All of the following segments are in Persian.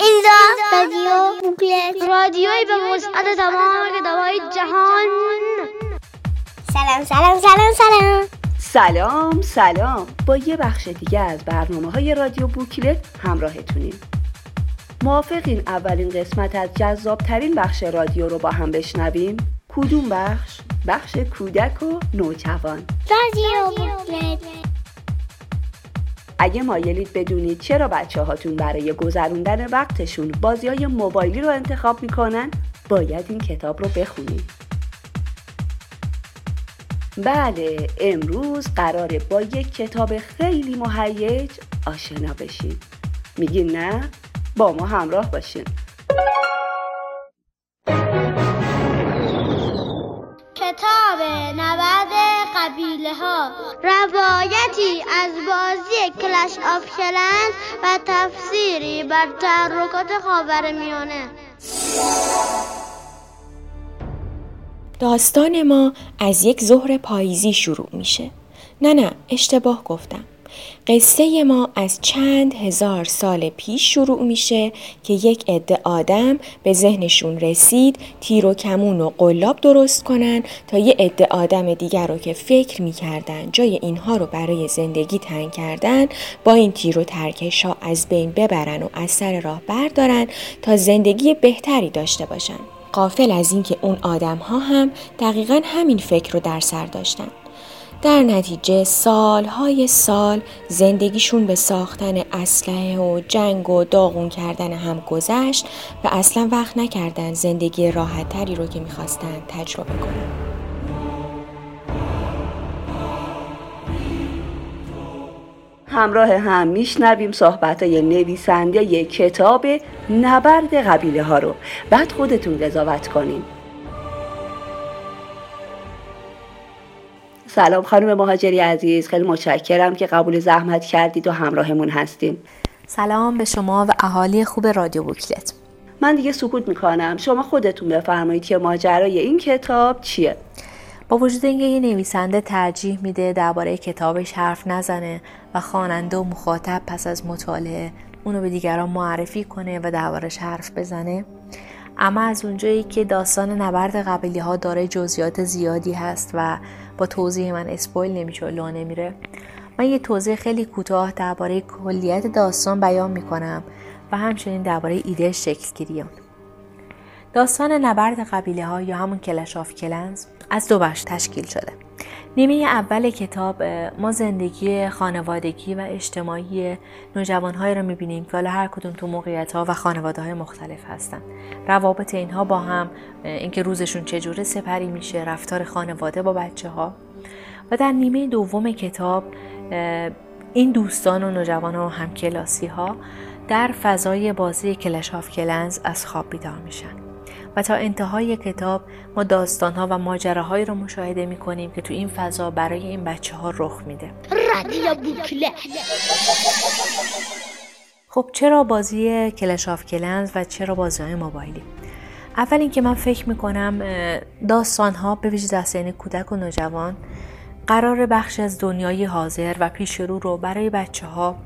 اینجا رادیو بوکلت رادیوی به وسعت تمام کتابهای جهان. سلام سلام سلام سلام. سلام سلام. با یه بخش دیگه از برنامه های رادیو بوکلت همراهتونیم. موافقین اولین قسمت از جذابترین بخش رادیو رو با هم بشنویم؟ کدوم بخش؟ بخش کودک و نوجوان. رادیو بوکلت. اگه مایلید بدونید چرا بچه هاتون برای گذروندن وقتشون بازی های موبایلی رو انتخاب می‌کنن باید این کتاب رو بخونید. بله امروز قراره با یک کتاب خیلی مهیج آشنا بشین میگین نه؟ با ما همراه باشین. از بازی کلش آف کلنز و تفسیری بر تحرکات خاور میانه داستان ما از یک ظهر پاییزی شروع میشه. نه نه اشتباه گفتم. قصه ما از چند هزار سال پیش شروع میشه که یک عده آدم به ذهنشون رسید تیر و کمون و قلاب درست کنن تا یه عده آدم دیگر رو که فکر می‌کردن جای اینها رو برای زندگی تنگ کردن با این تیر و ترکش ها از بین ببرن و از سر راه بردارن تا زندگی بهتری داشته باشن. قافل از اینکه اون آدم ها هم دقیقا همین فکر رو در سر داشتن. در نتیجه سالهای سال زندگیشون به ساختن اسلحه و جنگ و داغون کردن هم گذشت و اصلا وقت نکردن زندگی راحتتری رو که می‌خواستن تجربه کنن. همراه هم میشنویم صحبت های نویسنده ی کتاب نبرد قبیله ها رو بعد خودتون قضاوت کنین سلام خانم مهاجری عزیز خیلی متشکرم که قبول زحمت کردید و همراهمون هستیم. سلام به شما و اهالی خوب رادیو بوکلت. من دیگه سکوت می‌کنم. شما خودتون بفرمایید که ماجرای این کتاب چیه؟ با وجود اینکه یه نویسنده ترجیح میده درباره کتابش حرف نزنه و خواننده و مخاطب پس از مطالعه اونو به دیگران معرفی کنه و دربارش حرف بزنه اما از اونجایی که داستان نبرد قبیلی ها داره جزئیات زیادی هست و با توضیح من اسپویل نمیشه لو نمیره من یه توضیح خیلی کوتاه درباره کلیت داستان بیان می‌کنم و همچنین درباره ایده شکلگیری اون داستان نبرد قبیله ها یا همون کلش آف کلنز از دو بخش تشکیل شده. نیمه اول کتاب ما زندگی خانوادگی و اجتماعی نوجوانهایی رو می‌بینیم که حالا هر کدوم تو موقعیت ها و خانواده های مختلف هستن. روابط اینها با هم اینکه روزشون چجوره سپری میشه رفتار خانواده با بچه ها و در نیمه دوم کتاب این دوستان و نوجوان و همکلاسی ها در فضای بازی Clash of Clans از خواب بیدار میشن. و تا انتهای کتاب ما داستانها و ماجراهایی رو مشاهده می کنیم که تو این فضا برای این بچه ها رخ میده. خب چرا بازی Clash of Clans و چرا بازی های موبایلی؟ اول اینکه من فکر می‌کنم داستان ها به ویژه داستان کودک و نوجوان قرار بخش از دنیای حاضر و پیش رو رو برای بچه ها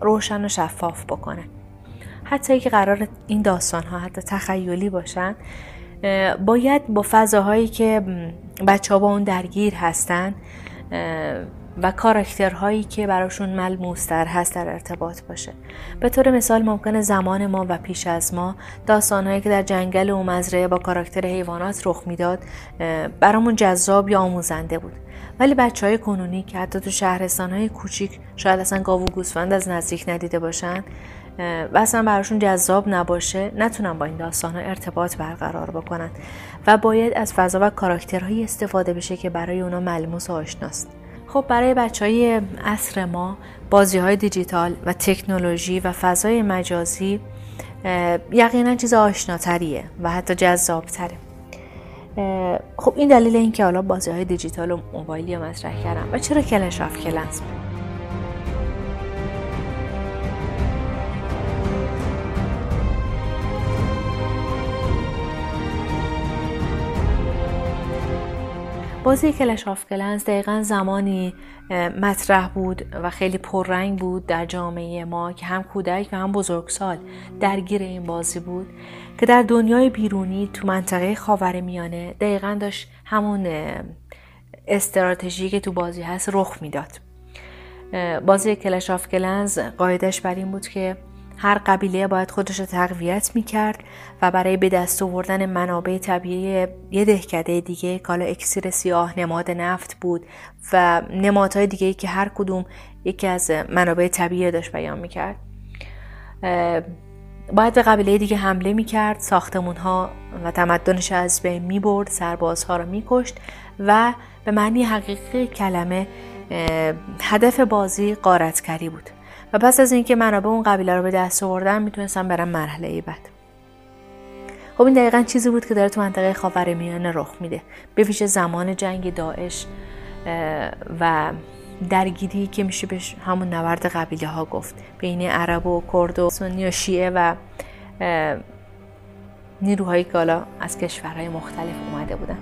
روشن و شفاف بکنه. حتی که قرار این داستان ها حتی تخیلی باشن باید با فضاهایی که بچه ها با اون درگیر هستن و کاراکترهایی که براشون ملموستر هست در ارتباط باشه. به طور مثال ممکنه زمان ما و پیش از ما داستانهایی که در جنگل و مزرعه با کاراکتر حیوانات رخ می‌داد برامون جذاب یا آموزنده بود. ولی بچه های کنونی که حتی تو شهرستان های کوچیک شاید اصلا گاو و گوسفند از نزدیک ندیده باشن و اصلا براشون جذاب نباشه نتونن با این داستان ها ارتباط برقرار بکنن. و باید از فضا و کاراکترهایی استفاده بشه که برای اونا ملموس و آشناست. خب برای بچه های عصر ما بازی های دیجیتال و تکنولوژی و فضای مجازی یقینا چیز آشناتریه و حتی جذابتره. خب این دلیل اینکه حالا بازی های دیجیتال و موبایلی رو مطرح کردم. و چرا Clash of Clans بازی Clash of Clans دقیقا زمانی مطرح بود و خیلی پررنگ بود در جامعه ما که هم کودک و هم بزرگسال درگیر این بازی بود که در دنیای بیرونی تو منطقه خاور میانه دقیقا داشت همون استراتژی که تو بازی هست رخ می‌داد. بازی کلش آف کلنز قاعدش بر این بود که هر قبیله باید خودش رو تقویت می کرد و برای به دست آوردن منابع طبیعی یه دهکده دیگه کالا اکسیر سیاه نماد نفت بود و نمادهای دیگه که هر کدوم یکی از منابع طبیعی داشت بیان می کرد باید به قبیله دیگه حمله می کرد ساختمون ها و تمدنش از بین می برد سربازها رو می کشت و به معنی حقیقی کلمه هدف بازی قارتکری بود. و پس از اینکه منابع اون قبیله رو به دست آوردن می‌تونستم برم مرحله بعد. خب این دقیقا چیزی بود که داره تو منطقه خاورمیانه رخ میده. به ویژه زمان جنگ داعش و درگیری که میشه به همون نورد قبیله ها گفت. بین عرب و کرد و سنی و شیعه و نیروهای گالا از کشورهای مختلف اومده بودن.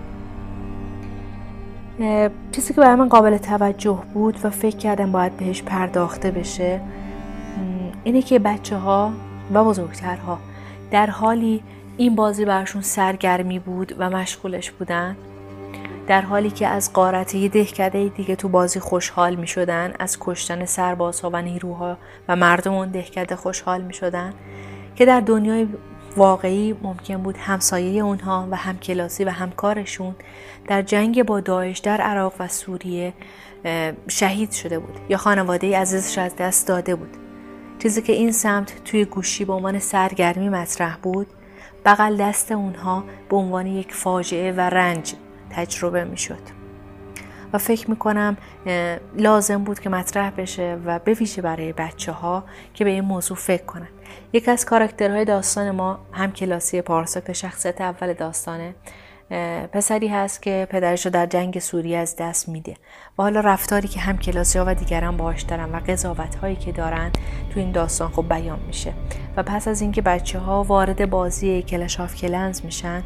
چیزی که برای من قابل توجه بود و فکر کردم باید بهش پرداخته بشه اینه که بچه ها و بزرگترها در حالی این بازی برشون سرگرمی بود و مشغولش بودن در حالی که از قارت یه دهکده دیگه تو بازی خوشحال می شدن از کشتن سربازها و نیروها و مردم اون دهکده خوشحال می شدن که در دنیای واقعی ممکن بود همسایه اونها و همکلاسی و همکارشون در جنگ با داعش در عراق و سوریه شهید شده بود یا خانواده عزیزش از دست داده بود. چیزی که این سمت توی گوشی به عنوان سرگرمی مطرح بود بغل دست اونها به عنوان یک فاجعه و رنج تجربه می شد و فکر می کنم لازم بود که مطرح بشه و بویژه برای بچه ها که به این موضوع فکر کنن. یکی از کاراکترهای داستان ما هم کلاسی پارسا که شخصیت اول داستانه پسری هست که پدرش رو در جنگ سوریه از دست میده و حالا رفتاری که هم کلاسی ها و دیگران باهاش دارن و قضاوت هایی که دارن تو این داستان خب بیان میشه. و پس از اینکه بچه ها وارد بازی کلش آف کلنز میشن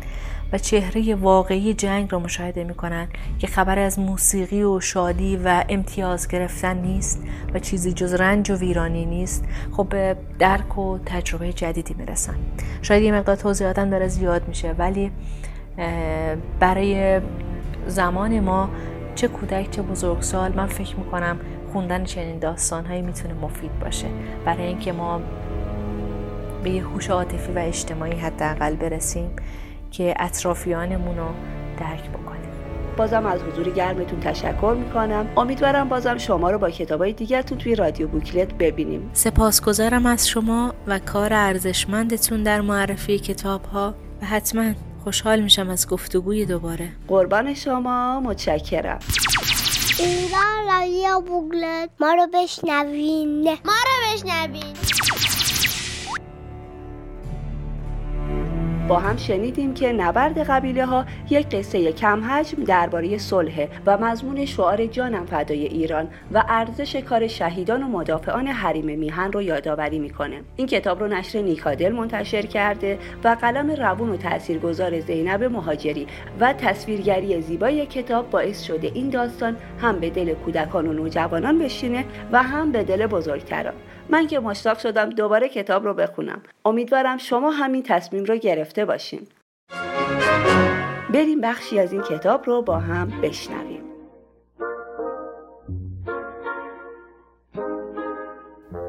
و چهره واقعی جنگ رو مشاهده می‌کنن که خبر از موسیقی و شادی و امتیاز گرفتن نیست و چیزی جز رنج و ویرانی نیست. خب به درک و تجربه جدیدی می‌رسن شاید یه مقدار توضیحاتم داره زیاد میشه ولی برای زمان ما چه کودک چه بزرگسال من فکر می‌کنم خوندن چنین داستانهایی می‌تونه مفید باشه. برای اینکه ما به یه هوش عاطفی و اجتماعی حداقل برسیم. که اطرافیانمون رو درک بکنیم. بازم از حضور گرمتون تشکر می‌کنم. امیدوارم بازم شما رو با کتابای دیگرتون توی رادیو بوکلت ببینیم. سپاسگزارم از شما و کار ارزشمندتون در معرفی کتاب ها و حتما خوشحال میشم از گفتگوی دوباره. قربان شما متشکرم. ایران رادیو بوکلت. ما رو بشنوین. ما رو بشنوین. با هم شنیدیم که نبرد قبیله ها یک قصه کم حجم درباره صلح و مضمون شعار جانم فدای ایران و ارزش کار شهیدان و مدافعان حریم میهن رو یادآوری می‌کنه. این کتاب رو نشر نیکادل منتشر کرده و قلم روون و تاثیرگذار زینب مهاجری و تصویرگری زیبای کتاب باعث شده این داستان هم به دل کودکان و نوجوانان بشینه و هم به دل بزرگتران. من که مشتاق شدم دوباره کتاب رو بخونم امیدوارم شما همین تصمیم رو گرفته باشین بریم بخشی از این کتاب رو با هم بشنویم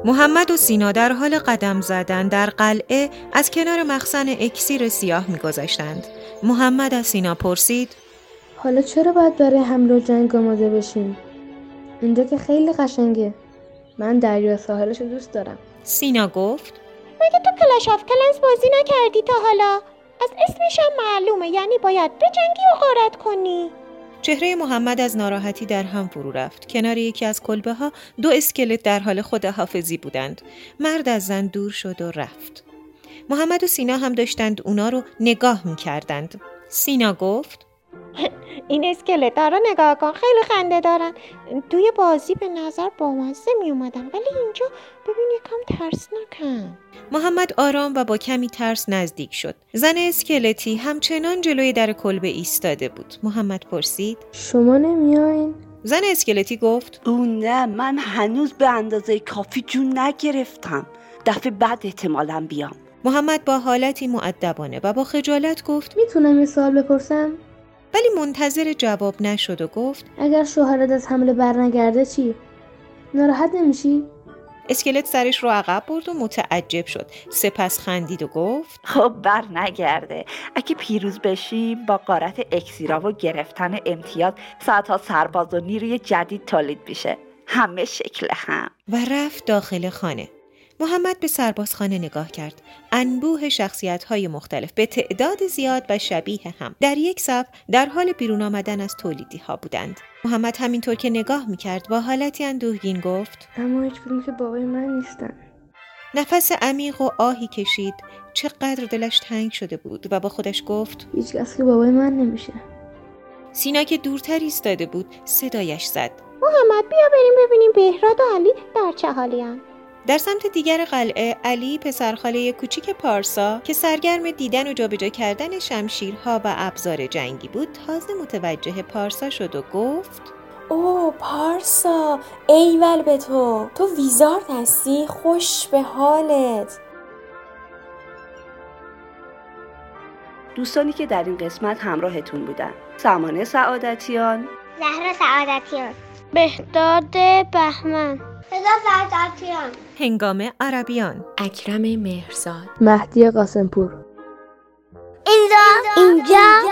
محمد و سینا در حال قدم زدن در قلعه از کنار مخزن اکسیر سیاه میگذشتند. محمد از سینا پرسید حالا چرا باید برای حمل و جنگ آماده بشیم؟ اینجا که خیلی قشنگه من دریا ساحلش دوست دارم سینا گفت مگه تو کلاش آف کلنز بازی نکردی تا حالا از اسمش هم معلومه یعنی باید بجنگی و غارت کنی چهره محمد از ناراحتی در هم فرو رفت. کنار یکی از کلبه ها دو اسکلت در حال خداحافظی بودند. مرد از زن دور شد و رفت. محمد و سینا هم داشتند اونا رو نگاه می کردند. سینا گفت این اسکلت رو نگاه کن خیلی خنده دارن. توی بازی به نظر بامزه می اومدن ولی اینجا ببین یکم ترسناکن محمد آرام و با کمی ترس نزدیک شد. زن اسکلتی همچنان جلوی در کلبه ایستاده بود. محمد پرسید. شما نمیاین زن اسکلتی گفت. او نه من هنوز به اندازه کافی جون نگرفتم. دفعه بعد احتمالا بیام. محمد با حالتی معدبانه و با خجالت گفت. می‌تونم یه سوال بپرسم؟ ولی منتظر جواب نشد و گفت اگر شوهرت از حمله برنگرده چی؟ ناراحت نمیشی؟ اسکلت سرش رو عقب برد و متعجب شد. سپس خندید و گفت خب بر نگرده اگه پیروز بشیم با قارت اکسیرا و گرفتن امتیاز ساعتها سرباز و نیروی جدید تولید میشه. همه شکل هم. و رفت داخل خانه. محمد به سربازخانه نگاه کرد. انبوه شخصیت های مختلف به تعداد زیاد و شبیه هم در یک صف در حال بیرون آمدن از تولیدی ها بودند. محمد همینطور که نگاه می‌کرد با حالتی اندوهگین گفت اما هیچ که بابای من نیستن. نفس عمیق و آهی کشید چقدر دلش تنگ شده بود و با خودش گفت هیچ کس که بابای من نمیشه سینا که دورتر ایستاده بود صدایش زد محمد بیا بریم ببینیم بهراد و علی در چه حالی هم. در سمت دیگر قلعه علی پسرخاله کوچیک پارسا که سرگرم دیدن و جابجا کردن شمشیرها و ابزار جنگی بود تازه متوجه پارسا شد و گفت او پارسا ایول به تو. تو ویزارد هستی؟ خوش به حالت. دوستانی که در این قسمت همراهتون بودن. سمانه سعادتیان. زهرا سعادتیان. بهداد بهمن. هنگام عربیان. اکرم مهرزاد. مهدی قاسمپور. اینجا اینجا